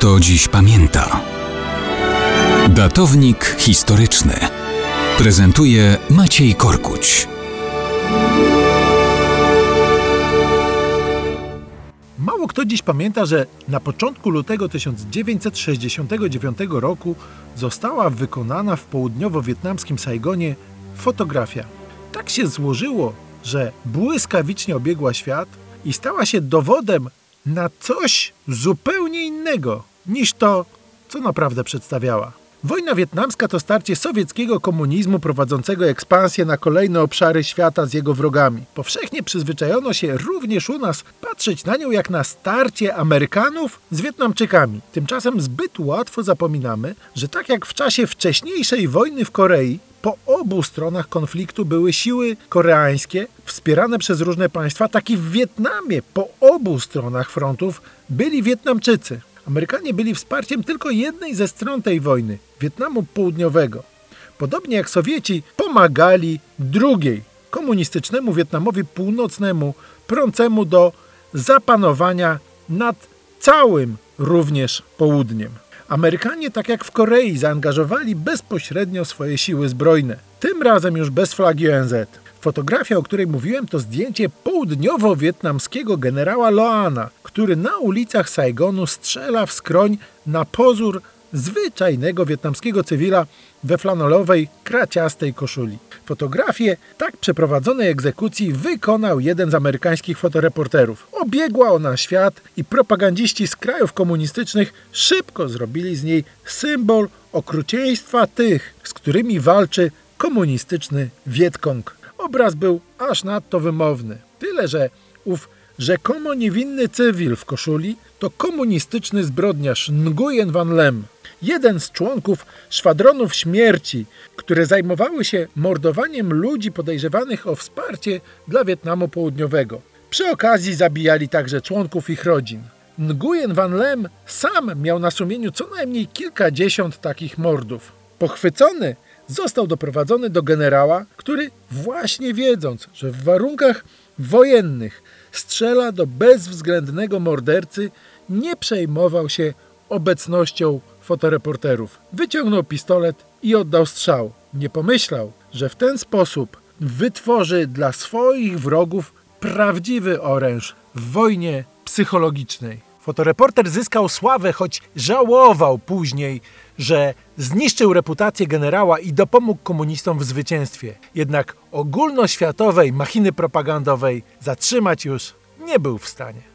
kto dziś pamięta. Datownik historyczny prezentuje Maciej Korkuć. Mało kto dziś pamięta, że na początku lutego 1969 roku została wykonana w południowo-wietnamskim Saigonie fotografia. Tak się złożyło, że błyskawicznie obiegła świat i stała się dowodem na coś zupełnie innego niż to, co naprawdę przedstawiała. Wojna wietnamska to starcie sowieckiego komunizmu prowadzącego ekspansję na kolejne obszary świata z jego wrogami. Powszechnie przyzwyczajono się również u nas patrzeć na nią jak na starcie Amerykanów z Wietnamczykami. Tymczasem zbyt łatwo zapominamy, że tak jak w czasie wcześniejszej wojny w Korei, po obu stronach konfliktu były siły koreańskie wspierane przez różne państwa, tak i w Wietnamie po obu stronach frontów byli Wietnamczycy. Amerykanie byli wsparciem tylko jednej ze stron tej wojny Wietnamu Południowego. Podobnie jak Sowieci pomagali drugiej komunistycznemu Wietnamowi Północnemu, prącemu do zapanowania nad całym również południem. Amerykanie, tak jak w Korei, zaangażowali bezpośrednio swoje siły zbrojne. Tym razem już bez flagi ONZ. Fotografia, o której mówiłem, to zdjęcie południowo-wietnamskiego generała Loana, który na ulicach Saigonu strzela w skroń na pozór zwyczajnego wietnamskiego cywila we flanelowej, kraciastej koszuli. Fotografię tak przeprowadzonej egzekucji wykonał jeden z amerykańskich fotoreporterów. Obiegła ona świat i propagandziści z krajów komunistycznych szybko zrobili z niej symbol okrucieństwa tych, z którymi walczy komunistyczny Wietkong. Obraz był aż nadto wymowny. Tyle, że ów rzekomo niewinny cywil w koszuli to komunistyczny zbrodniarz Nguyen Van Lem, jeden z członków szwadronów śmierci, które zajmowały się mordowaniem ludzi podejrzewanych o wsparcie dla Wietnamu Południowego. Przy okazji zabijali także członków ich rodzin. Nguyen Van Lem sam miał na sumieniu co najmniej kilkadziesiąt takich mordów. Pochwycony został doprowadzony do generała, który właśnie wiedząc, że w warunkach wojennych strzela do bezwzględnego mordercy, nie przejmował się obecnością fotoreporterów. Wyciągnął pistolet i oddał strzał. Nie pomyślał, że w ten sposób wytworzy dla swoich wrogów prawdziwy oręż w wojnie psychologicznej. Fotoreporter zyskał sławę, choć żałował później, że zniszczył reputację generała i dopomógł komunistom w zwycięstwie. Jednak ogólnoświatowej machiny propagandowej zatrzymać już nie był w stanie.